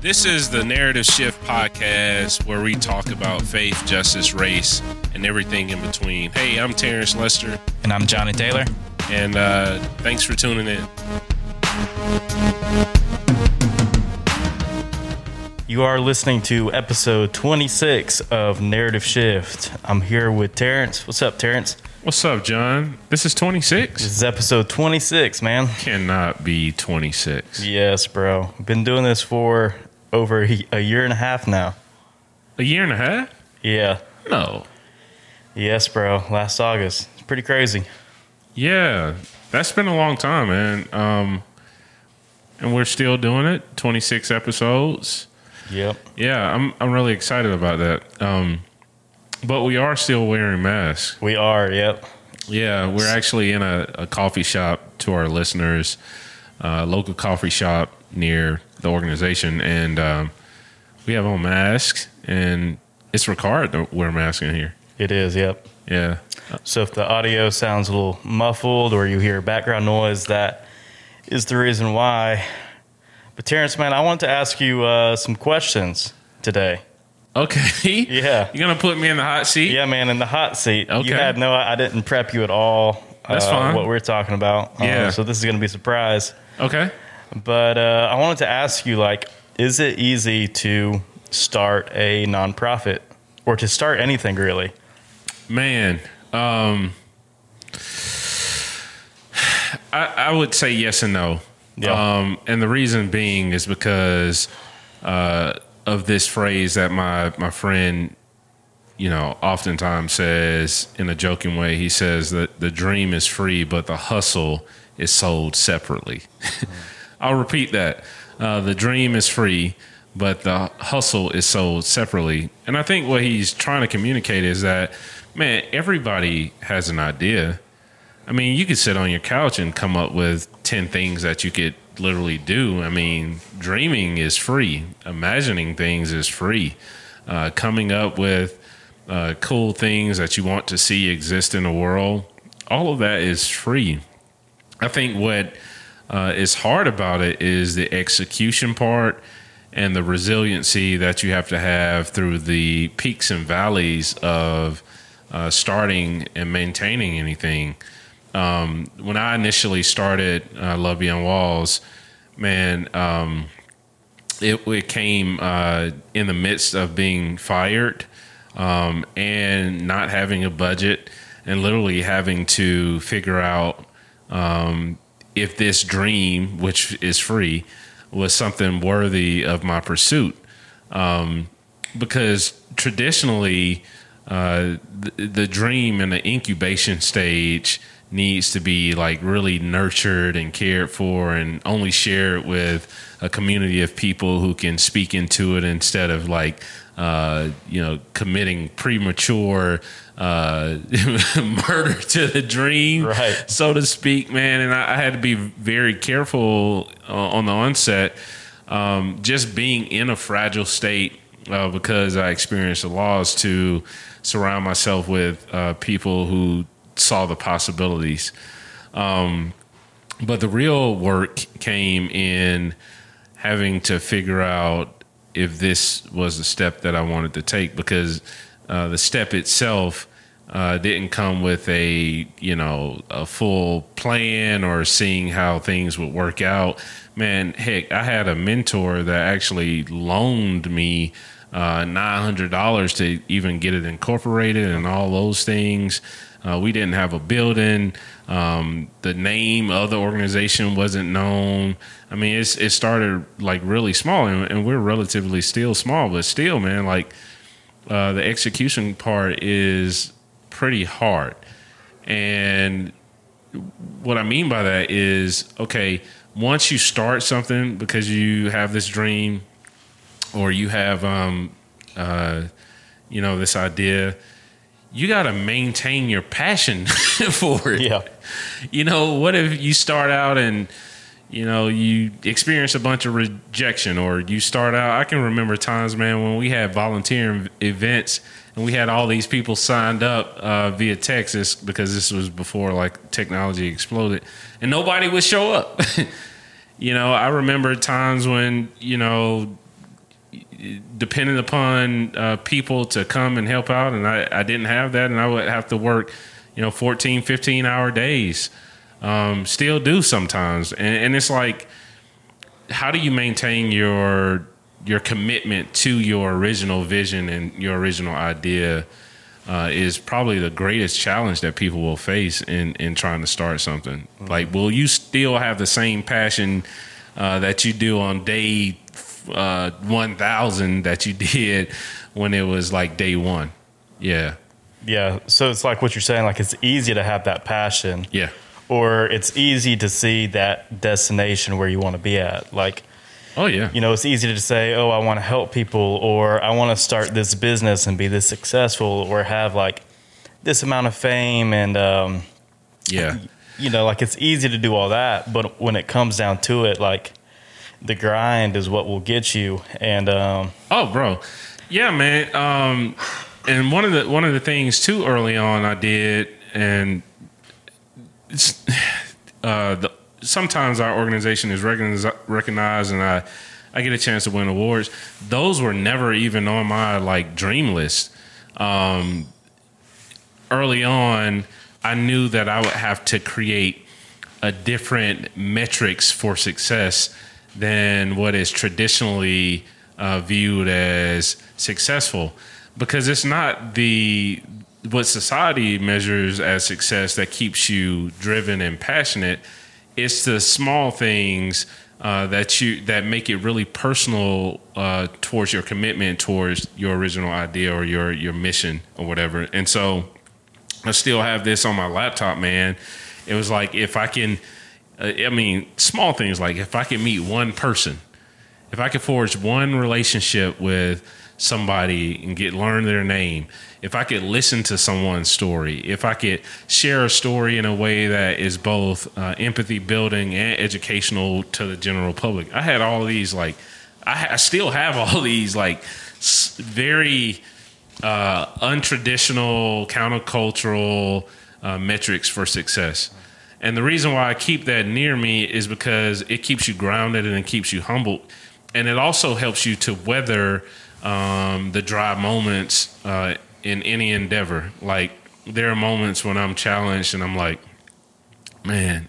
This is the Narrative Shift podcast where we talk about faith, justice, race, and everything in between. Hey, I'm Terrence Lester, And I'm Johnny Taylor. and uh, thanks for tuning in. You are listening to episode 26 of Narrative Shift. I'm here with Terrence. What's up, Terrence? What's up, John? This is 26. This is episode 26, man. Cannot be 26. Yes, bro. Been doing this for over a year and a half now. A year and a half? Yeah. No. Yes, bro. Last August. It's pretty crazy. Yeah, that's been a long time, man. Um, and we're still doing it. 26 episodes. Yep. Yeah, I'm I'm really excited about that. Um, but we are still wearing masks. We are. Yep. Yeah, we're actually in a, a coffee shop to our listeners, uh, local coffee shop near the organization, and um, we have on masks, and it's required to wear masks in here. It is. Yep. Yeah, So if the audio sounds a little muffled or you hear background noise, that is the reason why. But Terrence, man, I want to ask you uh, some questions today. Okay. Yeah. you're gonna put me in the hot seat. Yeah, man, in the hot seat. Okay. You had no, I didn't prep you at all. That's uh, fine. What we're talking about. Uh, Yeah. so this is going to be a surprise. Okay. But uh, I wanted to ask you, like, is it easy to start a nonprofit or to start anything really? Man, um, I, I would say yes and no. Yeah. Um, and the reason being is because uh, of this phrase that my my friend, you know, oftentimes says in a joking way. He says that the dream is free, but the hustle is sold separately. I'll repeat that: uh, the dream is free, but the hustle is sold separately. And I think what he's trying to communicate is that, man, everybody has an idea. I mean, you could sit on your couch and come up with 10 things that you could literally do. I mean, dreaming is free, imagining things is free, uh, coming up with uh, cool things that you want to see exist in the world, all of that is free. I think what uh, is hard about it is the execution part and the resiliency that you have to have through the peaks and valleys of uh, starting and maintaining anything. Um, when I initially started uh, Love Beyond Walls, man, um, it, it came uh, in the midst of being fired um, and not having a budget and literally having to figure out um, if this dream, which is free, was something worthy of my pursuit. Um, because traditionally, uh, the, the dream in the incubation stage needs to be like really nurtured and cared for and only share it with a community of people who can speak into it instead of like uh, you know committing premature uh, murder to the dream Right. so to speak man and i, I had to be very careful uh, on the onset um, just being in a fragile state uh, because i experienced the loss to surround myself with uh, people who saw the possibilities um, but the real work came in having to figure out if this was the step that I wanted to take because uh, the step itself uh, didn't come with a you know a full plan or seeing how things would work out. Man, heck, I had a mentor that actually loaned me uh, nine hundred dollars to even get it incorporated and all those things. Uh, we didn't have a building. Um, the name of the organization wasn't known. I mean, it's, it started like really small, and, and we're relatively still small, but still, man, like uh, the execution part is pretty hard. And what I mean by that is, okay, once you start something because you have this dream, or you have, um, uh, you know, this idea, you got to maintain your passion for it. Yeah. You know, what if you start out and you know you experience a bunch of rejection, or you start out? I can remember times, man, when we had volunteering events and we had all these people signed up uh, via Texas because this was before like technology exploded, and nobody would show up. you know, I remember times when you know, depending upon uh, people to come and help out, and I, I didn't have that, and I would have to work, you know, 14, 15 hour days. Um, still do sometimes, and, and it's like, how do you maintain your your commitment to your original vision and your original idea uh, is probably the greatest challenge that people will face in in trying to start something. Mm-hmm. Like, will you still have the same passion uh, that you do on day uh, one thousand that you did when it was like day one? Yeah, yeah. So it's like what you're saying. Like, it's easy to have that passion. Yeah. Or it's easy to see that destination where you want to be at. Like, Oh yeah. You know, it's easy to say, "Oh, I want to help people," or "I want to start this business and be this successful," or have like this amount of fame and um, yeah. You know, like it's easy to do all that, but when it comes down to it, like the grind is what will get you. And um, oh, bro, yeah, man. Um, and one of the one of the things too early on I did, and uh, the sometimes our organization is recognized, and I I get a chance to win awards. Those were never even on my like dream list. Um, early on, I knew that I would have to create a different metrics for success than what is traditionally uh, viewed as successful, because it's not the what society measures as success that keeps you driven and passionate it's the small things uh, that you that make it really personal uh, towards your commitment towards your original idea or your your mission or whatever. And so I still have this on my laptop, man. It was like if I can, I mean, small things like if I could meet one person, if I could forge one relationship with somebody and get learn their name if i could listen to someone's story if i could share a story in a way that is both uh, empathy building and educational to the general public. I had all these like i, I still have all these like very uh, untraditional countercultural uh, metrics for success and the reason why i keep that near me is because it keeps you grounded and it keeps you humbled and it also helps you to weather um, the dry moments uh, in any endeavor. Like there are moments when I'm challenged and I'm like, man,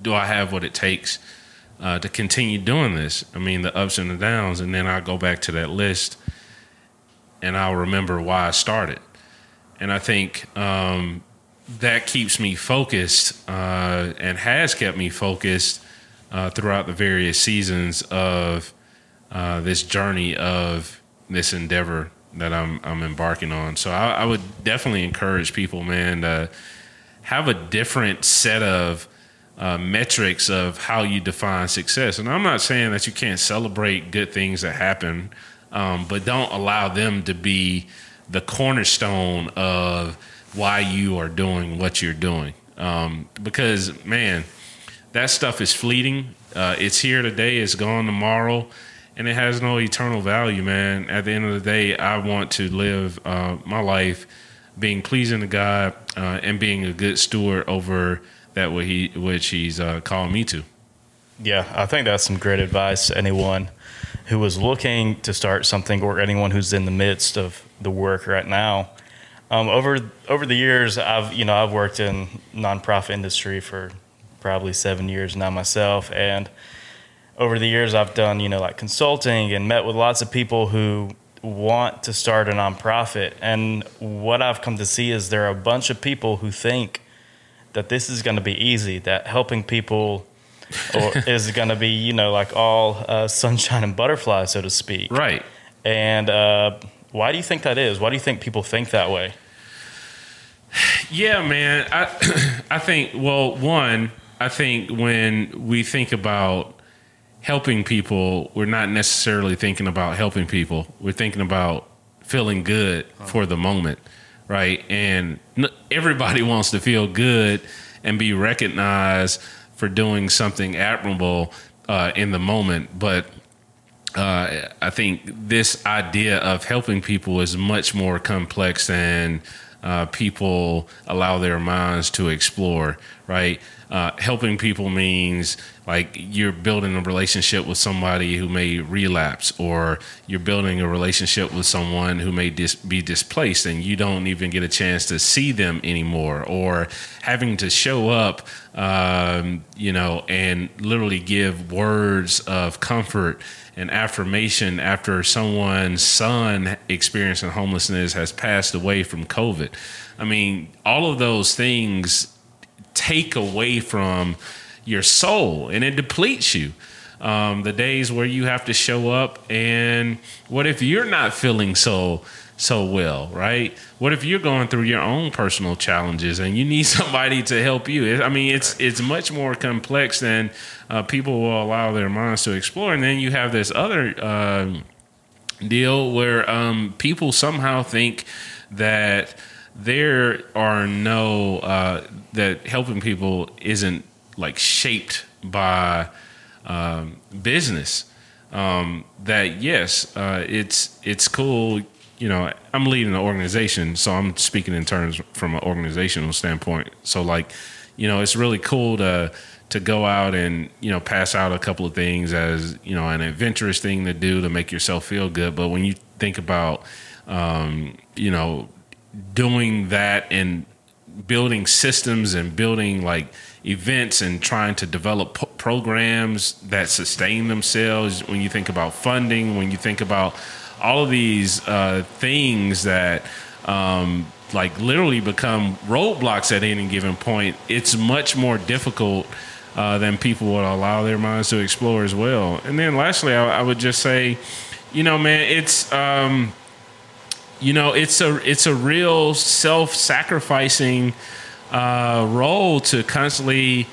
do I have what it takes uh, to continue doing this? I mean, the ups and the downs, and then I go back to that list and I'll remember why I started. And I think um, that keeps me focused uh, and has kept me focused uh, throughout the various seasons of uh, this journey of this endeavor that I'm I'm embarking on. So I, I would definitely encourage people, man, to have a different set of uh, metrics of how you define success. And I'm not saying that you can't celebrate good things that happen, um, but don't allow them to be the cornerstone of why you are doing what you're doing. Um, because man, that stuff is fleeting. Uh, it's here today. It's gone tomorrow and it has no eternal value, man. At the end of the day, I want to live uh, my life being pleasing to God uh, and being a good steward over that what he which He's uh, called me to. Yeah, I think that's some great advice to anyone who is looking to start something or anyone who's in the midst of the work right now. Um, over over the years, I've you know I've worked in nonprofit industry for probably seven years now myself, and over the years I've done, you know, like consulting and met with lots of people who want to start a nonprofit. And what I've come to see is there are a bunch of people who think that this is going to be easy, that helping people or is going to be, you know, like all uh, sunshine and butterflies, so to speak. Right. And uh, why do you think that is? Why do you think people think that way? Yeah, man. I I think well, one, I think when we think about helping people, we're not necessarily thinking about helping people. We're thinking about feeling good for the moment, right? And everybody wants to feel good and be recognized for doing something admirable uh, in the moment. But uh, I think this idea of helping people is much more complex than uh, people allow their minds to explore, right? Uh, helping people means like you're building a relationship with somebody who may relapse, or you're building a relationship with someone who may dis- be displaced and you don't even get a chance to see them anymore, or having to show up, um, you know, and literally give words of comfort and affirmation after someone's son experiencing homelessness has passed away from COVID. I mean, all of those things take away from your soul and it depletes you. Um, the days where you have to show up and what if you're not feeling so so well, right? What if you're going through your own personal challenges and you need somebody to help you? I mean, it's it's much more complex than uh, people will allow their minds to explore. And then you have this other uh, deal where um, people somehow think that there are no uh, that helping people isn't like shaped by um, business. Um, that yes, uh, it's it's cool. You know, I'm leading an organization, so I'm speaking in terms from an organizational standpoint. So like, you know, it's really cool to to go out and you know pass out a couple of things as you know an adventurous thing to do to make yourself feel good. But when you think about um, you know doing that and building systems and building like events and trying to develop p- programs that sustain themselves. When you think about funding when you think about all of these uh, things that um, like literally become roadblocks at any given point it's much more difficult uh, than people would allow their minds to explore as well. And then lastly i, I would just say you know man it's um, you know it's a it's a real self-sacrificing uh, role to constantly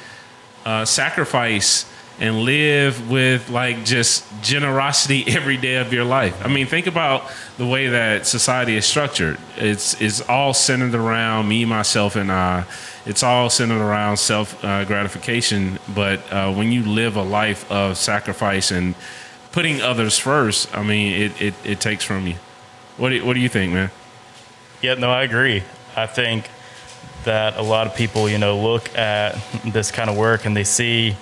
uh, sacrifice and live with like just generosity every day of your life. I mean, think about the way that society is structured. It's it's all centered around me, myself, and I. It's all centered around self uh, gratification. But uh, when you live a life of sacrifice and putting others first, I mean, it, it, it takes from you. What do, what do you think, man? Yeah, no, I agree. I think that a lot of people, you know, look at this kind of work and they see,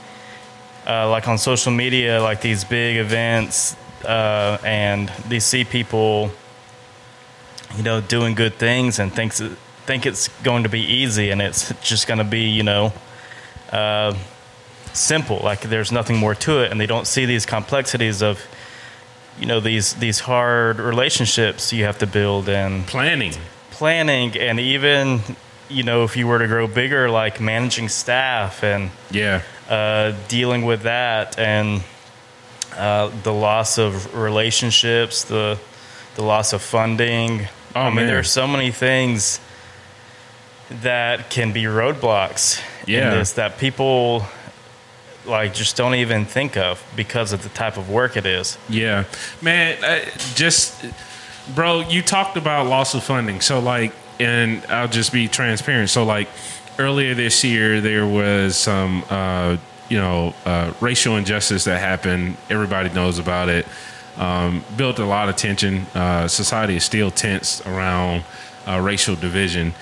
uh, like on social media, like these big events, uh, and they see people, you know, doing good things and thinks think it's going to be easy and it's just going to be, you know, uh, simple. Like there's nothing more to it, and they don't see these complexities of, you know, these these hard relationships you have to build and Planning. planning and even you know if you were to grow bigger like managing staff and Yeah. uh, dealing with that and uh, the loss of relationships the the loss of funding Oh, i mean man. there are so many things that can be roadblocks Yeah. in this that people like just don't even think of because of the type of work it is Yeah, man. Uh, just, bro, you talked about loss of funding. So, like, and I'll just be transparent. So, like, earlier this year, there was some, uh, you know, uh, racial injustice that happened. Everybody knows about it. Um, built a lot of tension. Uh, society is still tense around uh, racial division.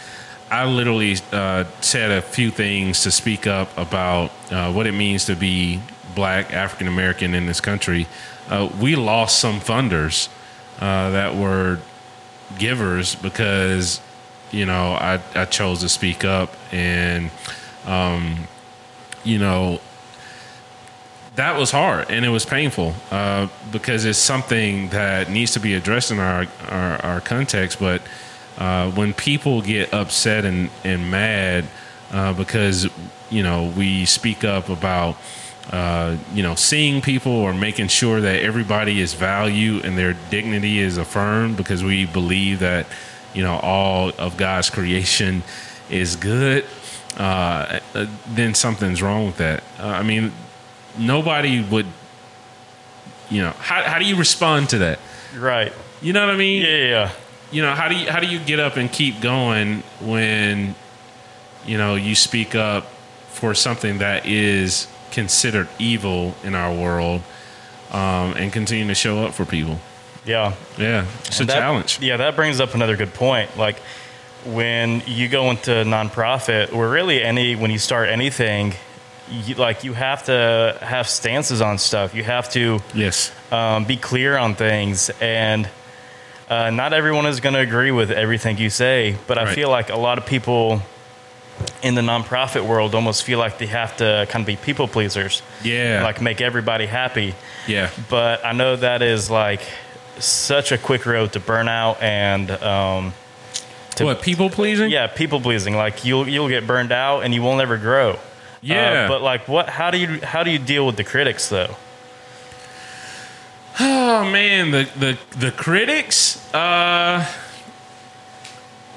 I literally uh, said a few things to speak up about uh, what it means to be black African American in this country. Uh, we lost some funders uh, that were givers because you know I, I chose to speak up and um, you know that was hard and it was painful uh, because it's something that needs to be addressed in our our, our context but uh, when people get upset and, and mad uh, because you know we speak up about uh, you know seeing people or making sure that everybody is valued and their dignity is affirmed because we believe that you know all of God's creation is good uh, then something's wrong with that. Uh, I mean nobody would you know how, how do you respond to that? Right. You know what I mean? Yeah. You know how do you how do you get up and keep going when you know you speak up for something that is considered evil in our world um, and continue to show up for people. Yeah. Yeah, it's a That- challenge. Yeah, that brings up another good point. Like when you go into nonprofit, or really any when you start anything, you, like you have to have stances on stuff. You have to Yes. um, be clear on things, and uh, not everyone is going to agree with everything you say. But I Right. feel like a lot of people in the nonprofit world almost feel like they have to kind of be people pleasers, Yeah. like make everybody happy. yeah. But I know that is like such a quick road to burnout and um, to what people pleasing? yeah, people pleasing. Like you'll you'll get burned out and you will never grow. Yeah. Uh, but like, what? How do you how do you deal with the critics though? Oh man, the the the critics. Uh,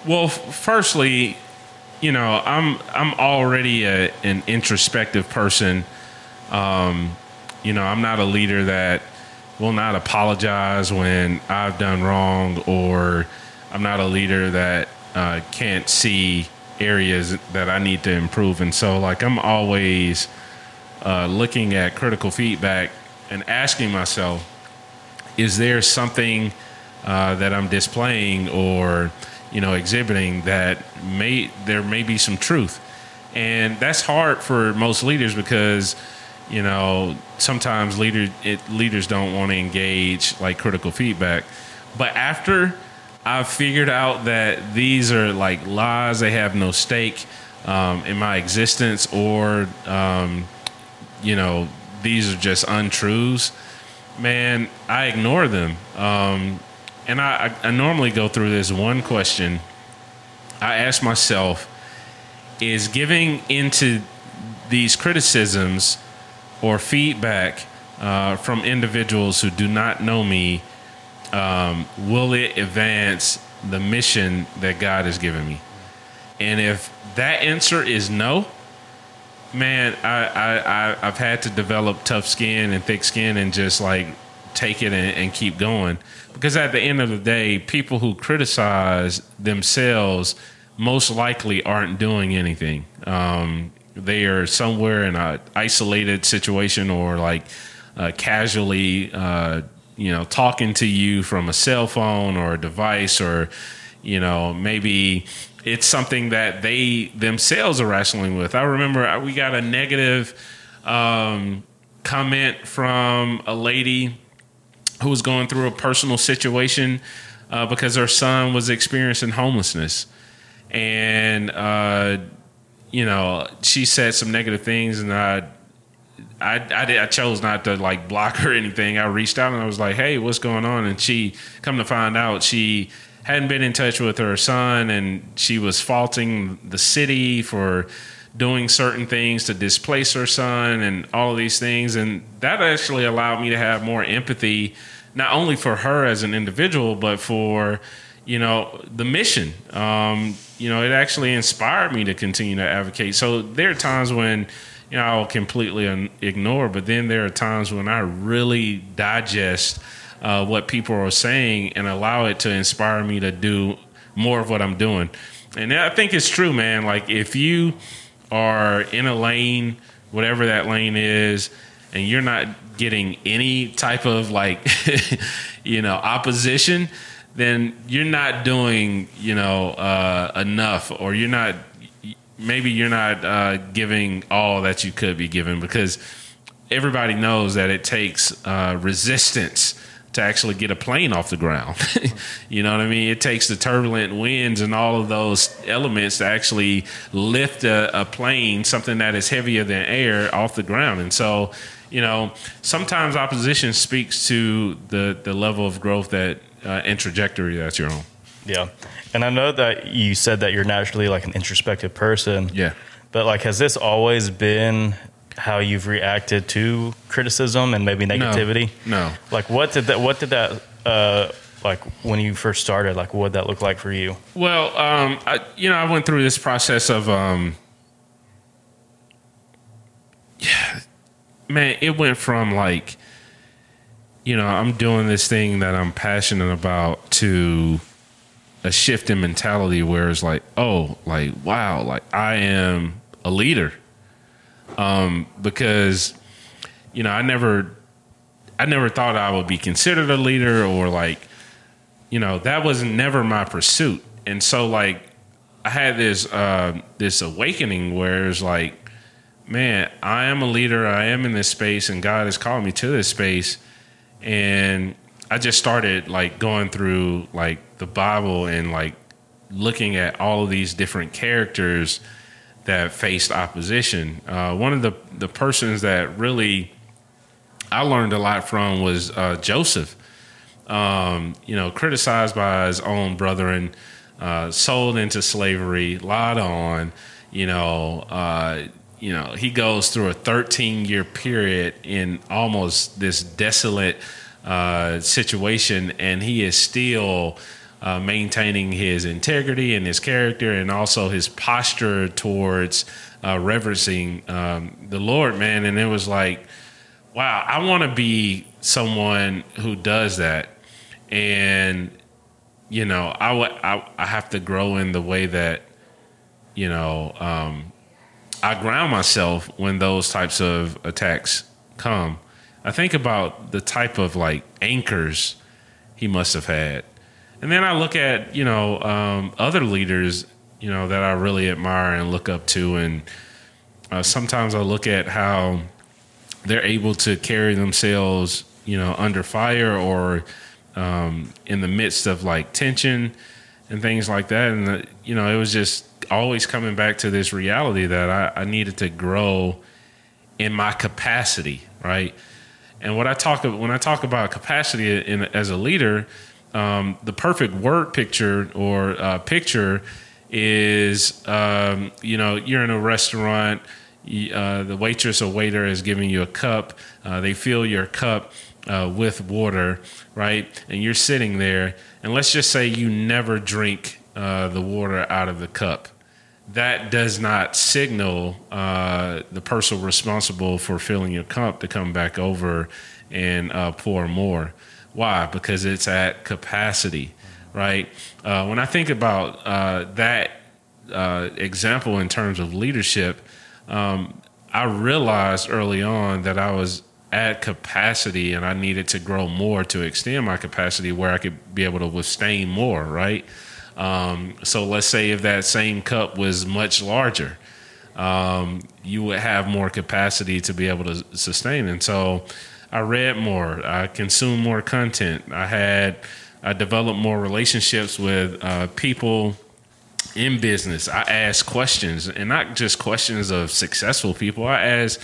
well, firstly, you know, I'm I'm already a, an introspective person. Um, you know, I'm not a leader that will not apologize when I've done wrong, or I'm not a leader that uh, can't see areas that I need to improve. And so, like, I'm always uh, looking at critical feedback and asking myself, is there something uh, that I'm displaying or you know exhibiting that may there may be some truth, and that's hard for most leaders because you know sometimes leader it, leaders don't want to engage like critical feedback, but after I've figured out that these are like lies; they have no stake um, in my existence, or um, you know these are just untruths man, I ignore them. Um, and I, I, normally go through this one question. I ask myself, is giving into these criticisms or feedback uh, from individuals who do not know me, um, will it advance the mission that God has given me? And if that answer is no, man, I, I, I I've had to develop tough skin and thick skin and just like take it and, and keep going. Because at the end of the day, people who criticize themselves most likely aren't doing anything. Um, they are somewhere in a isolated situation or like uh, casually, uh, you know, talking to you from a cell phone or a device or you know maybe it's something that they themselves are wrestling with i remember uh, we got a negative um, comment from a lady who was going through a personal situation uh, because her son was experiencing homelessness and uh, you know she said some negative things and i I, I, did, I chose not to like block her or anything. I reached out and I was like, "Hey, what's going on?" And she, come to find out, she hadn't been in touch with her son, and she was faulting the city for doing certain things to displace her son, and all of these things. And that actually allowed me to have more empathy, not only for her as an individual, but for you know the mission. Um, you know, it actually inspired me to continue to advocate. So there are times when you know, I'll completely ignore. But then there are times when I really digest uh, what people are saying and allow it to inspire me to do more of what I'm doing. And I think it's true, man. Like if you are in a lane, whatever that lane is, and you're not getting any type of like, you know, opposition, then you're not doing, you know, uh, enough, or you're not maybe you're not uh, giving all that you could be given because everybody knows that it takes uh, resistance to actually get a plane off the ground. you know what I mean? It takes the turbulent winds and all of those elements to actually lift a, a plane, something that is heavier than air, off the ground. And so, you know, sometimes opposition speaks to the, the level of growth that uh, and trajectory that you're on. Yeah. And I know that you said that you're naturally like an introspective person. Yeah. But like, has this always been how you've reacted to criticism and maybe negativity? No. Like, what did that? What did that? Uh, like when you first started, like what did that look like for you? Well, um, I, you know, I went through this process of, um, yeah, man, it went from like, you know, I'm doing this thing that I'm passionate about to a shift in mentality where it's like, oh, like, wow, like I am a leader. Um, because, you know, I never I never thought I would be considered a leader or like, you know, that was never my pursuit. And so like I had this uh, this awakening where it's like, man, I am a leader. I am in this space, and God has called me to this space. And I just started like going through like the Bible and like looking at all of these different characters that faced opposition. Uh, one of the the persons that really I learned a lot from was uh, Joseph. Um, you know, criticized by his own brethren, uh, sold into slavery, lied on. You know, uh, you know, he goes through a 13 year period in almost this desolate uh, situation, and he is still uh, maintaining his integrity and his character, and also his posture towards uh, reverencing um, the Lord, man. And it was like, wow, I want to be someone who does that, and you know, I, w- I, I have to grow in the way that you know um, I ground myself when those types of attacks come. I think about the type of like anchors he must have had. And then I look at, you know, um, other leaders, you know, that I really admire and look up to. And uh, sometimes I look at how they're able to carry themselves, you know, under fire or um, in the midst of like tension and things like that. And, uh, you know, it was just always coming back to this reality that I, I needed to grow in my capacity, right? And what I talk when I talk about capacity in, as a leader, um, the perfect word picture or uh, picture is um, you know you're in a restaurant. Uh, the waitress or waiter is giving you a cup. Uh, they fill your cup uh, with water, right? And you're sitting there, and let's just say you never drink uh, the water out of the cup. That does not signal uh, the person responsible for filling your cup to come back over and pour more. Why? Because it's at capacity, right? Uh, when I think about uh, that example in terms of leadership, um, I realized early on that I was at capacity and I needed to grow more to extend my capacity where I could be able to withstand more, right? Um, so let's say if that same cup was much larger, um, you would have more capacity to be able to sustain. And so I read more, I consumed more content, I had, I developed more relationships with uh, people in business. I asked questions and not just questions of successful people. I asked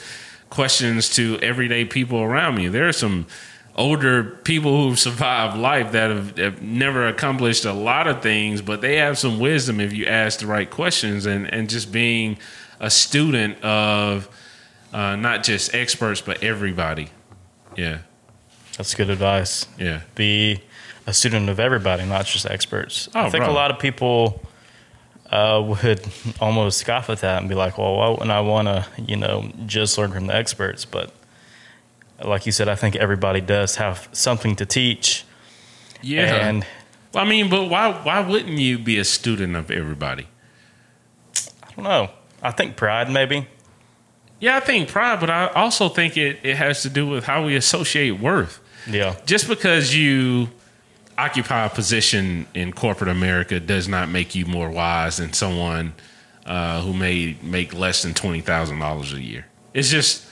questions to everyday people around me. There are some older people who've survived life that have, have, never accomplished a lot of things, but they have some wisdom if you ask the right questions and, and just being a student of uh, not just experts, but everybody. Yeah. That's good advice. Yeah. Be a student of everybody, not just experts. Oh, I think bro. a lot of people uh, would almost scoff at that and be like, well, why wouldn't I want to, you know, just learn from the experts? But like you said, I think everybody does have something to teach. Yeah. And Well, I mean, but why why wouldn't you be a student of everybody? I don't know. I think pride, maybe. Yeah, I think pride, but I also think it, it has to do with how we associate worth. Yeah. Just because you occupy a position in corporate America does not make you more wise than someone uh, who may make less than twenty thousand dollars a year. It's just,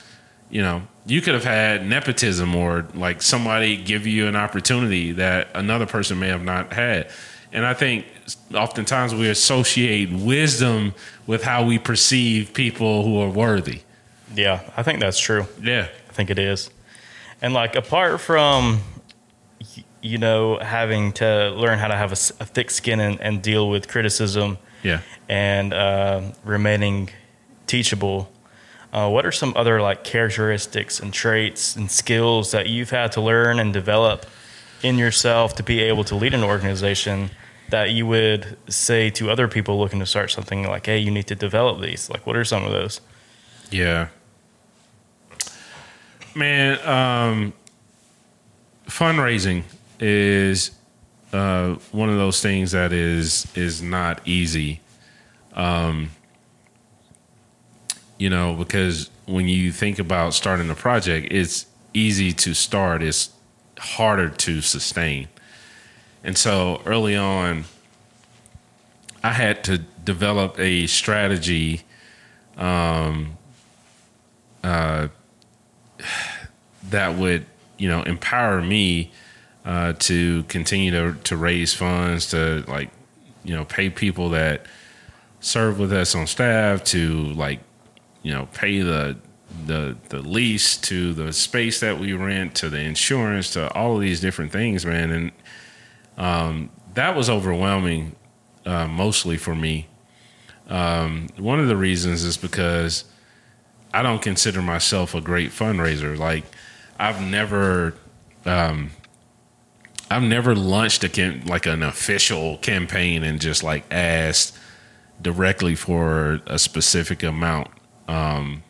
you know, you could have had nepotism or like somebody give you an opportunity that another person may have not had. And I think oftentimes we associate wisdom with how we perceive people who are worthy. Yeah. I think that's true. Yeah. I think it is. And like apart from you know having to learn how to have a thick skin and, and deal with criticism Yeah. and uh, remaining teachable, uh, what are some other like characteristics and traits and skills that you've had to learn and develop in yourself to be able to lead an organization that you would say to other people looking to start something like, hey, you need to develop these? Like, what are some of those? Yeah. Man, um, fundraising is uh, one of those things that is is not easy. Um, you know, because when you think about starting a project, it's easy to start, it's harder to sustain. And so early on, I had to develop a strategy um, uh, that would, you know, empower me uh, to continue to, to raise funds, to like, you know, pay people that serve with us on staff, to like, you know, pay the the the lease, to the space that we rent, to the insurance, to all of these different things, man. And um, that was overwhelming, uh, mostly for me. Um, one of the reasons is because I don't consider myself a great fundraiser. Like I've never, um, I've never launched a cam- like an official campaign and just like asked directly for a specific amount. Um,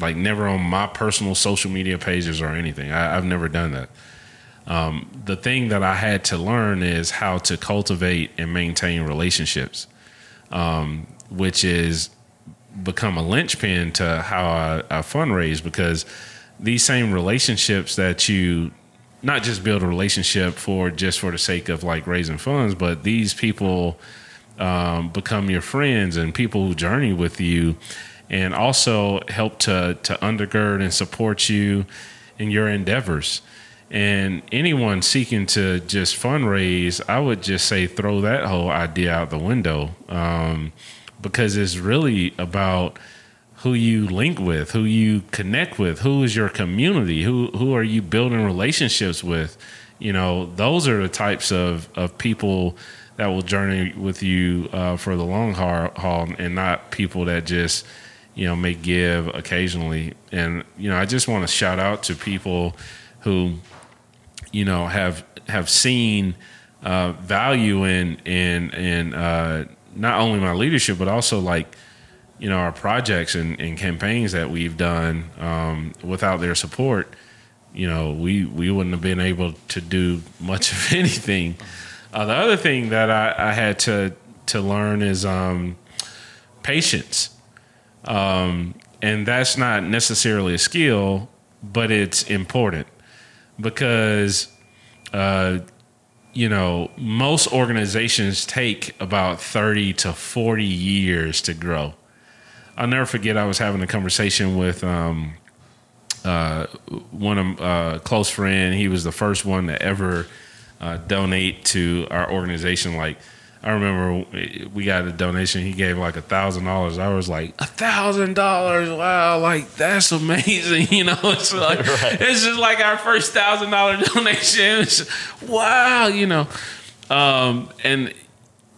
like never on my personal social media pages or anything. I, have never done that. Um, the thing that I had to learn is how to cultivate and maintain relationships, um, which is become a linchpin to how I, I fundraise because these same relationships that you not just build a relationship for just for the sake of like raising funds, but these people um, become your friends and people who journey with you and also help to to undergird and support you in your endeavors. And anyone seeking to just fundraise, I would just say throw that whole idea out the window um, because it's really about who you link with, who you connect with, who is your community, who who are you building relationships with. You know, those are the types of of people that will journey with you uh, for the long haul, and not people that just you know may give occasionally. And you know, I just want to shout out to people who you know have have seen uh, value in in in uh, not only my leadership but also like you know our projects and, and campaigns that we've done um, without their support you know we we wouldn't have been able to do much of anything. Uh, the other thing that I, I, had to to learn is um, patience. Um, and that's not necessarily a skill but it's important because uh, you know most organizations take about 30 to 40 years to grow. I'll never forget i was having a conversation with um, uh, one of uh, close friend. He was the first one to ever uh, donate to our organization. Like I remember we got a donation. He gave like a thousand dollars. I was like, a thousand dollars! Wow, like that's amazing. You know, it's like right. it's just like our first thousand dollar donation. wow, you know. Um, and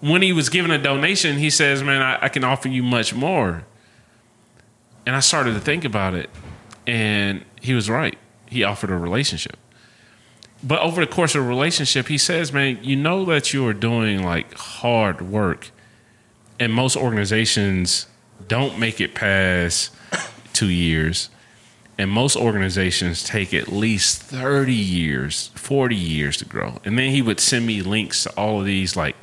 when he was given a donation, he says, "Man, I, I can offer you much more." And I started to think about it, and he was right. He offered a relationship but over the course of a relationship, he says, man, you know that you are doing like hard work. And most organizations don't make it past two years. And most organizations take at least 30 years, 40 years to grow. And then he would send me links to all of these like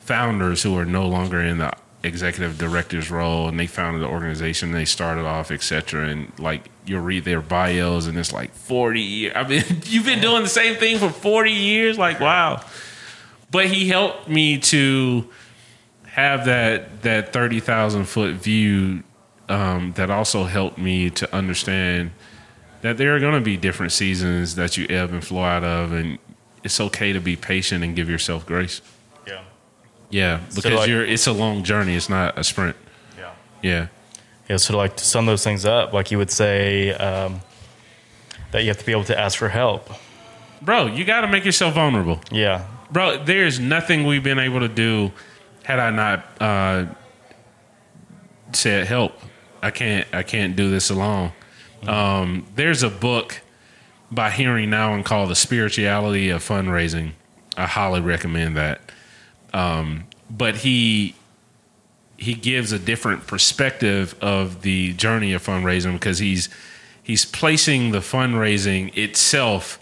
founders who are no longer in the executive director's role and they founded the organization they started off etc and like you'll read their bios and it's like 40 years i mean you've been doing the same thing for 40 years like wow but he helped me to have that that 30,000 foot view um, that also helped me to understand that there are going to be different seasons that you ebb and flow out of and it's okay to be patient and give yourself grace yeah, Yeah. because so like, you're it's a long journey. It's not a sprint. Yeah. Yeah. Yeah. So like to sum those things up, like you would say um, that you have to be able to ask for help. Bro, you got to make yourself vulnerable. Yeah. Bro, there's nothing we've been able to do had I not uh, said help. I can't. I can't do this alone. Mm-hmm. Um, there's a book by Henri Nouwen called "The Spirituality of Fundraising." I highly recommend that. Um, but he he gives a different perspective of the journey of fundraising because he's he's placing the fundraising itself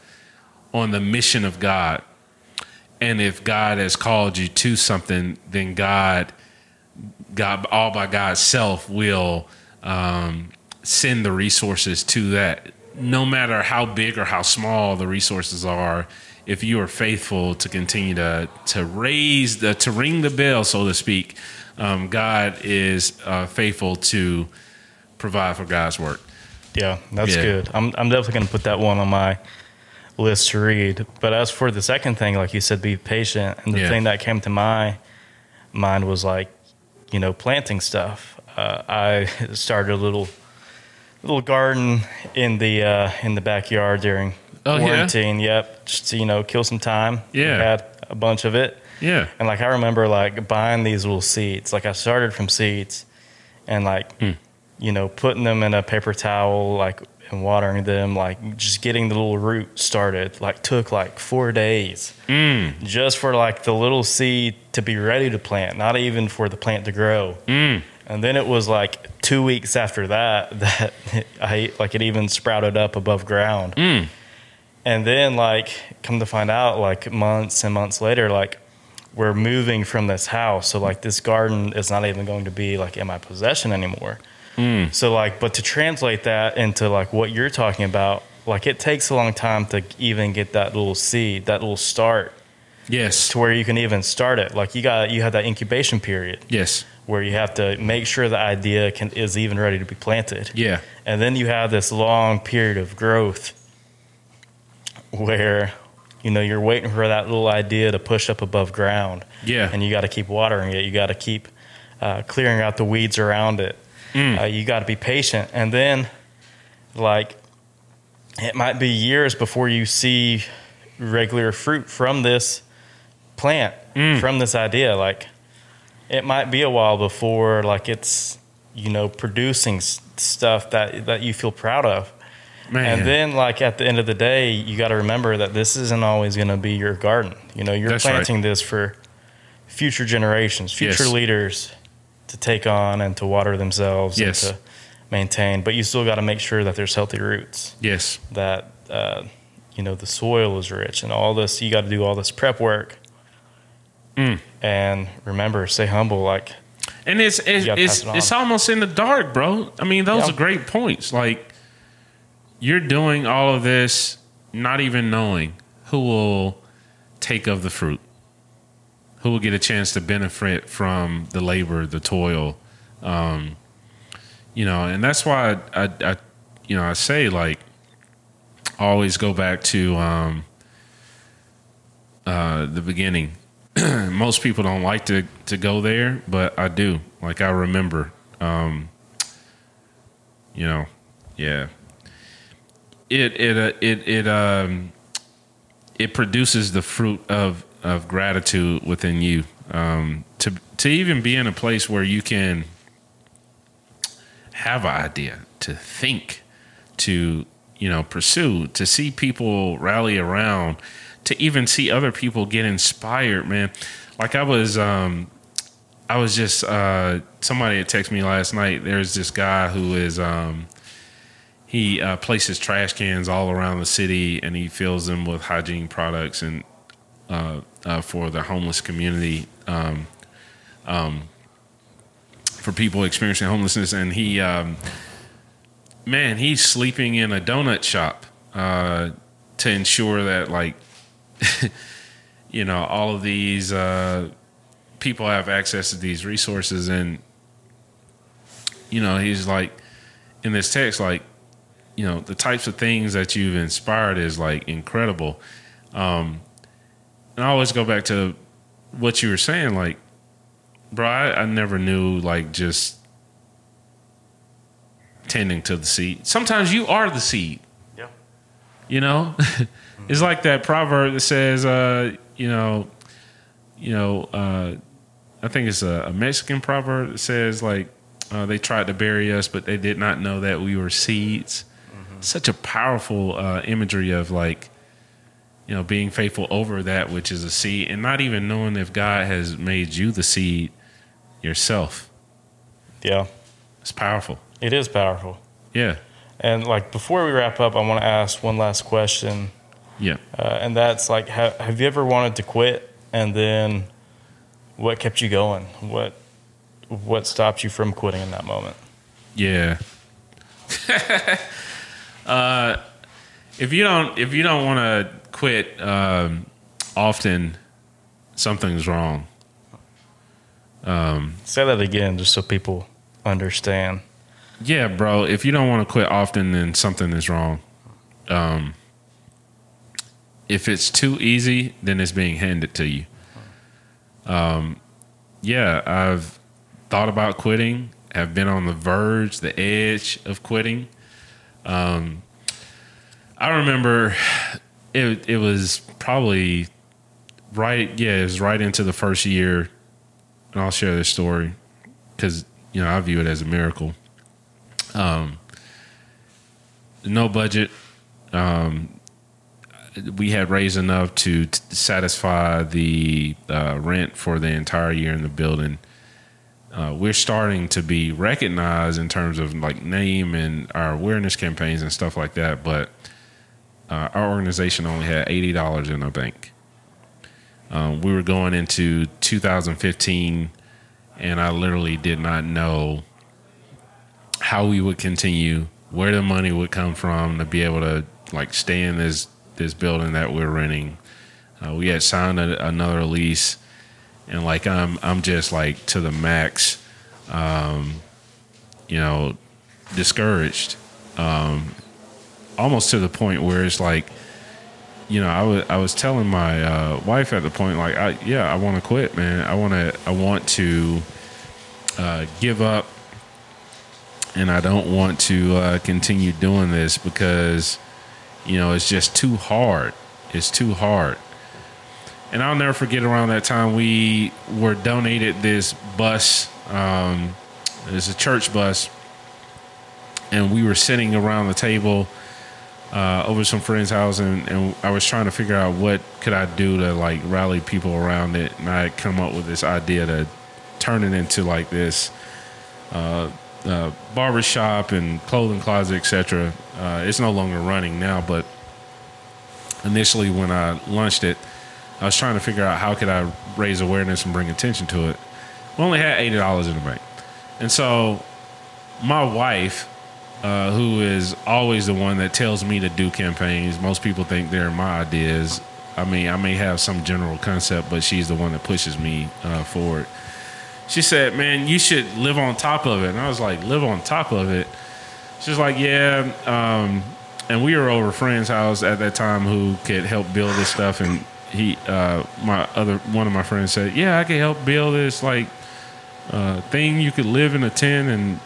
on the mission of God. And if God has called you to something, then God, God, all by God's self will um, send the resources to that no matter how big or how small the resources are, if you are faithful to continue to to raise the to ring the bell, so to speak, um, God is uh, faithful to provide for God's work. Yeah, that's Yeah. good. I'm I'm definitely going to put that one on my list to read. But as for the second thing, like you said, be patient. And the Yeah. thing that came to my mind was like, you know, planting stuff. Uh, I started a little little garden in the uh, in the backyard during Oh, yeah? quarantine. Yep, just to, you know, kill some time. Yeah. had a bunch of it. Yeah, And like I remember like buying these little seeds. Like I started from seeds and like Hmm. you know, putting them in a paper towel like and watering them, like just getting the little root started, like took like four days. Mm. Just for like the little seed to be ready to plant, not even for the plant to grow. Mm. And then it was like two weeks after that that I like it even sprouted up above ground. Mm. And then like come to find out like months and months later, like we're moving from this house. So like this garden is not even going to be like in my possession anymore. Mm. So like but to translate that into like what you're talking about, like it takes a long time to even get that little seed, that little start yes, to where you can even start it. Like you got you have that incubation period yes, where you have to make sure the idea can is even ready to be planted. yeah, And then you have this long period of growth where you know you're waiting for that little idea to push up above ground yeah, and you got to keep watering it. You got to keep uh, clearing out the weeds around it. Mm. Uh, you got to be patient. And then like it might be years before you see regular fruit from this plant, Mm. from this idea. Like it might be a while before like it's you know producing stuff that that you feel proud of. Man. And then, like at the end of the day, you got to remember that this isn't always going to be your garden. You know, you're That's right. planting this for future generations, future Yes. leaders to take on and to water themselves Yes. and to maintain. But you still got to make sure that there's healthy roots, yes, that uh, you know the soil is rich, and all this. You got to do all this prep work. Mm. And remember, stay humble. Like and it's it's it's, it it's almost in the dark, bro. I mean, those Yeah. are great points. Like you're doing all of this, not even knowing who will take of the fruit, who will get a chance to benefit from the labor, the toil. Um, you know, and that's why I, I, I you know, I say like always go back to um, uh, the beginning. Most people don't like to to go there, but I do. Like I remember, um, you know, yeah. It it uh, it it um it produces the fruit of of gratitude within you. Um, to to even be in a place where you can have an idea, to think, to you know pursue, to see people rally around, to even see other people get inspired, man. Like I was, um, I was just uh, somebody had texted me last night. There's this guy who is um, he uh, places trash cans all around the city, and he fills them with hygiene products and uh, uh, for the homeless community. Um, um, for people experiencing homelessness, and he, um, man, he's sleeping in a donut shop uh, to ensure that, like, you know, all of these uh, people have access to these resources, and you know, he's like in this text, like, you know, the types of things that you've inspired is like incredible. Um, and I always go back to what you were saying, like, bro, I, I never knew like just tending to the seed. Sometimes you are the seed. Yeah. You know, it's like that proverb that says, uh, you know, you know, uh, I think it's a, a Mexican proverb that says like uh, they tried to bury us, but they did not know that we were seeds. Such a powerful uh, imagery of like, you know, being faithful over that which is a seed, and not even knowing if God has made you the seed yourself. Yeah. It's powerful. It is powerful. Yeah, And like before we wrap up, I want to ask one last question. yeah. Uh, and that's like, ha- have you ever wanted to quit? And then what kept you going? What what stopped you from quitting in that moment? Yeah. uh, if you don't if you don't want to quit um, often, something's wrong. Say that again, just so people understand. Yeah, bro. If you don't want to quit often, then something is wrong. Um, if it's too easy, then it's being handed to you. Um, yeah, I've thought about quitting. Have been on the verge, the edge of quitting. Um, I remember it. It was probably right. Yeah, it was right into the first year, and I'll share this story because you know I view it as a miracle. Um, no budget. Um, we had raised enough to t- satisfy the uh, rent for the entire year in the building. Uh, we're starting to be recognized in terms of like name and our awareness campaigns and stuff like that, but uh, our organization only had eighty dollars in the bank. Um, we were going into 2015, and I literally did not know how we would continue, where the money would come from to be able to like stay in this this building that we're renting. Uh, we had signed a, another lease, and like I'm I'm just like to the max, um, you know, discouraged, um, almost to the point where it's like, you know, I was I was telling my uh, wife at the point like, I, yeah, I want to quit, man. I want to I want to uh, give up and I don't want to uh, continue doing this because you know it's just too hard. It's too hard. And I'll never forget around that time we were donated this bus. Um, it's a church bus, and we were sitting around the table uh, over some friend's house, and, and I was trying to figure out what could I do to like rally people around it, and I had come up with this idea to turn it into like this uh, barber shop and clothing closet, etc. Uh, it's no longer running now, but initially when I launched it, I was trying to figure out how could I raise awareness and bring attention to it. We only had eighty dollars in the bank, and so my wife, uh, who is always the one that tells me to do campaigns, most people think they're my ideas. I mean, I may have some general concept, but she's the one that pushes me uh, forward she said, "Man, you should live on top of it." And I was like, "Live on top of it." She's like, "Yeah." Um, and we were over a friend's house at that time who could help build this stuff. And he, uh, my other one of my friends said, "Yeah, I could help build this like uh, thing. You could live in a tent." And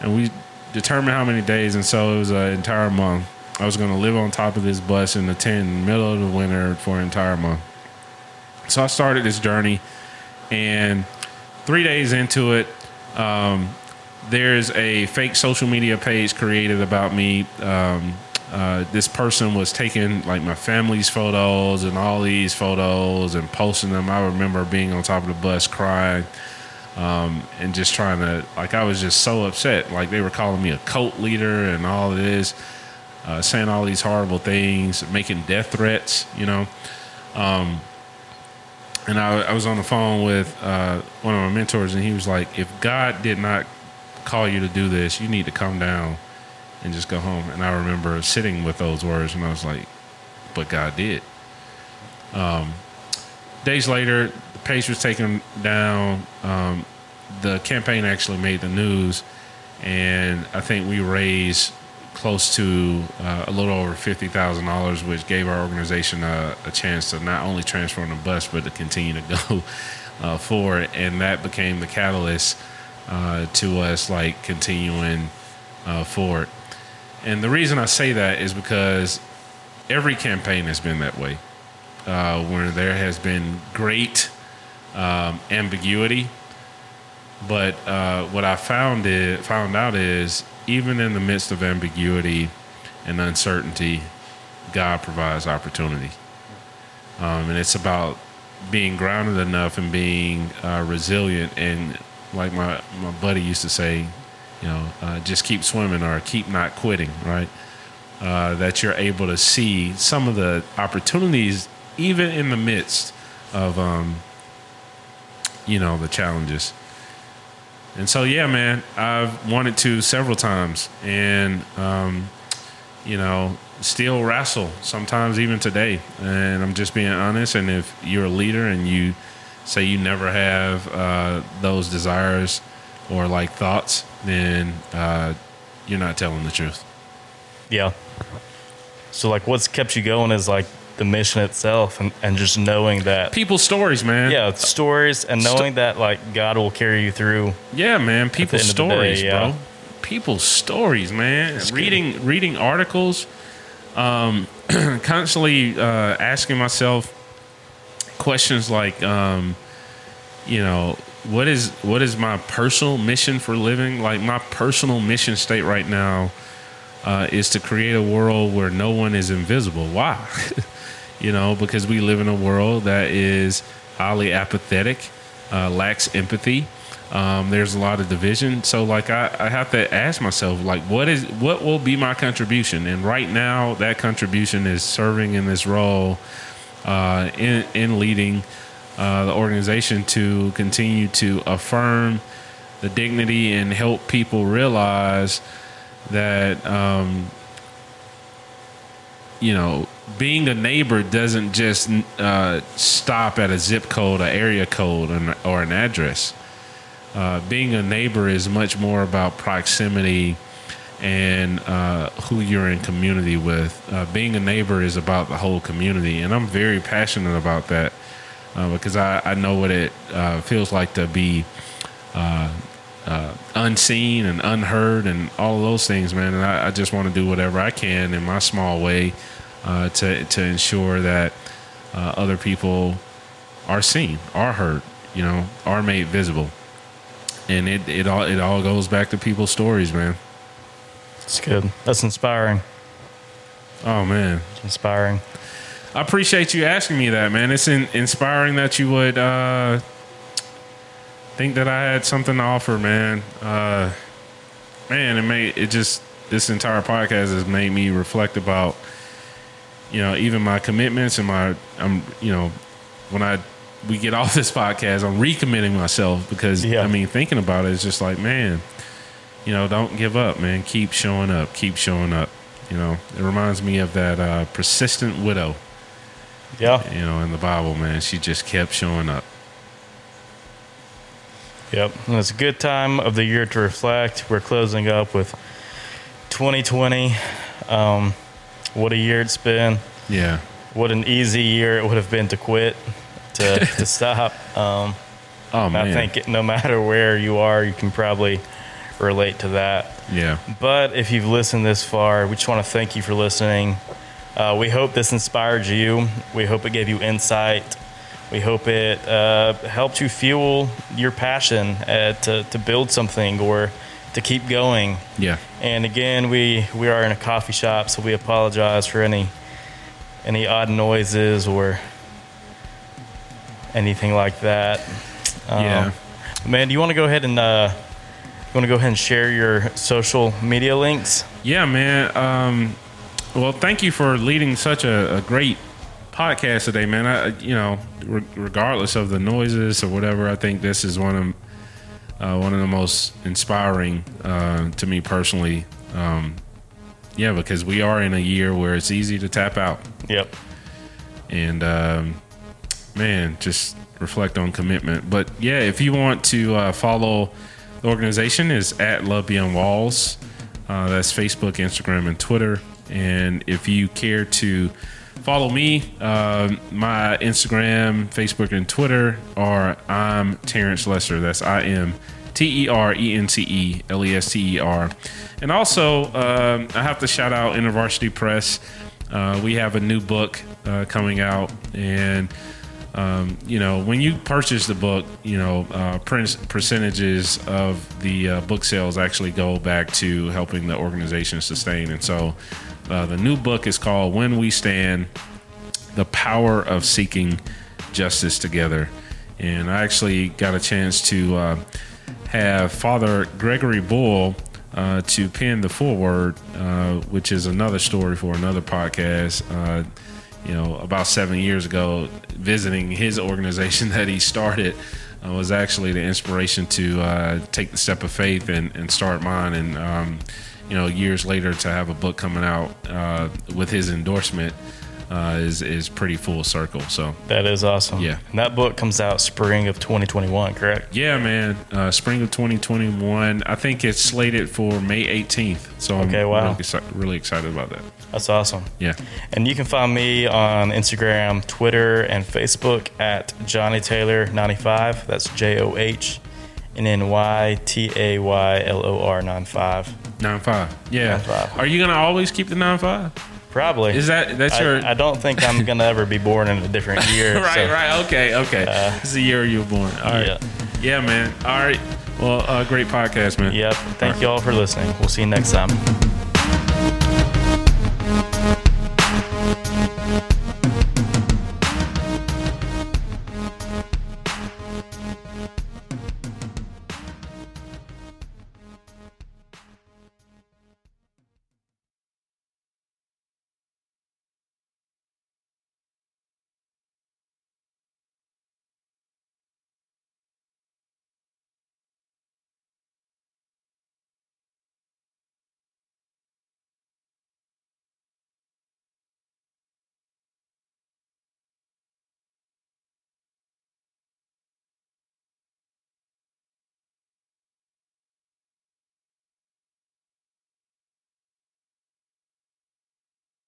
and we determined how many days. And so it was an entire month. I was going to live on top of this bus in the tent in the middle of the winter for an entire month. So I started this journey, and three days into it, um, there's a fake social media page created about me. Um, uh, this person was taking like my family's photos and all these photos and posting them. I remember being on top of the bus crying um, and just trying to, like, I was just so upset. Like, they were calling me a cult leader and all this, uh, saying all these horrible things, making death threats, you know. Um, and I, I was on the phone with uh, one of my mentors, and he was like, "If God did not call you to do this, you need to come down and just go home." And I remember sitting with those words, and I was like, "But God did." Um, days later, the page was taken down. Um, the campaign actually made the news, and I think we raised close to uh, a little over fifty thousand dollars, which gave our organization a, a, chance to not only transform the bus but to continue to go uh, forward, and that became the catalyst uh, to us like continuing uh, forward. And the reason I say that is because every campaign has been that way, uh, where there has been great um, ambiguity. But uh, what I found it found out is even in the midst of ambiguity and uncertainty, God provides opportunity. Um, and it's about being grounded enough and being uh, resilient. And like my, my buddy used to say, you know, uh, just keep swimming or keep not quitting, right? Uh, that you're able to see some of the opportunities, even in the midst of, um, you know, the challenges. And so, yeah, man, I've wanted to several times, and um, you know, still wrestle sometimes even today. And I'm just being honest. And if you're a leader and you say you never have uh, those desires or like thoughts, then uh, you're not telling the truth. Yeah. So like, what's kept you going is like the mission itself, and, and just knowing that. People's stories, man. Yeah, stories and knowing that like God will carry you through. Yeah, man. People's the day, stories, yeah. bro. People's stories, man. Good. reading reading articles, um, constantly uh, asking myself questions like, um, you know, what is what is my personal mission for living? Like my personal mission state right now uh, is to create a world where no one is invisible. Why? you know, because we live in a world that is highly apathetic, uh, lacks empathy. Um, there's a lot of division. So, like, I, I have to ask myself, like, what is what will be my contribution? And right now, that contribution is serving in this role uh, in in leading uh, the organization to continue to affirm the dignity and help people realize that um, you know being a neighbor doesn't just uh, stop at a zip code, an area code, or an address. Uh, being a neighbor is much more about proximity and uh, who you're in community with. Uh, being a neighbor is about the whole community, and I'm very passionate about that uh, because I, I know what it uh, feels like to be uh, uh, unseen and unheard and all of those things, man. And I, I just want to do whatever I can in my small way uh, to to ensure that uh, other people are seen, are heard, you know, are made visible. And it, it all it all goes back to people's stories, man. That's good. That's inspiring. Oh man, Inspiring. I appreciate you asking me that, man. It's in, inspiring that you would uh, think that I had something to offer, man. Uh, man, it made it just this entire podcast has made me reflect about, you know, even my commitments and my I'm you know when I we get off this podcast, I'm recommitting myself because Yeah. I mean thinking about it, it's just like man, you know, don't give up, man. Keep showing up, keep showing up. You know, it reminds me of that uh, persistent widow Yeah. you know, in the Bible, man. She just kept showing up. Yep. And it's a good time of the year to reflect. We're closing up with 2020. Um, what a year it's been. Yeah. What an easy year it would have been to quit, to, to stop. Um, Oh man. I think no matter where you are, you can probably relate to that. yeah. But if you've listened this far, we just want to thank you for listening. Uh, we hope this inspired you. We hope it gave you insight. We hope it uh, helped you fuel your passion uh, to, to build something or to keep going. Yeah. And again, we, we are in a coffee shop, so we apologize for any any odd noises or anything like that. Um, Yeah. Man, do you want to go ahead and uh, you want to go ahead and share your social media links? Yeah, man. Um, well, thank you for leading such a, a great podcast today, man. I, you know, re- regardless of the noises or whatever, I think this is one of uh, one of the most inspiring uh, to me personally. Um, yeah, because we are in a year where it's easy to tap out. Yep. and um, man, just reflect on commitment. But yeah, if you want to uh, follow the organization, is at Love Beyond Walls. Uh, that's Facebook, Instagram, and Twitter. And if you care to follow me, uh, my Instagram, Facebook, and Twitter are I'm Terrence Lester. That's I M T E R E N C E L E S T E R. And also, um, I have to shout out InterVarsity Press. Uh, we have a new book uh, coming out, and um, you know when you purchase the book, you know uh, percentages of the uh, book sales actually go back to helping the organization sustain. And so, uh, the new book is called "When We Stand: The Power of Seeking Justice Together." And I actually got a chance to uh, have Father Gregory Boyle uh, to pen the foreword, uh, which is another story for another podcast. Uh, you know, about seven years ago, visiting his organization that he started uh, was actually the inspiration to uh, take the step of faith and, and start mine. And um, you know, years later to have a book coming out uh, with his endorsement uh, is is pretty full circle. So That is awesome. Yeah. And that book comes out spring of 2021, correct? yeah, man, uh, spring of 2021. I think it's slated for May 18th. So Okay, I'm wow. really, really excited about that. That's awesome. Yeah. And you can find me on Instagram, Twitter, and Facebook at Johnny Taylor 95. That's J O H N N Y T A Y L O R 95. Nine five. Yeah. Nine five. Are you gonna always keep the nine five? Probably. Is that that's I, your I don't think I'm gonna ever be born in a different year. right? so- Right. Okay. Okay. this is the year you were born. All right. Yeah. Yeah, man. All right. Well, uh, great podcast, man. Yep. Thank you all for listening. We'll see you next time.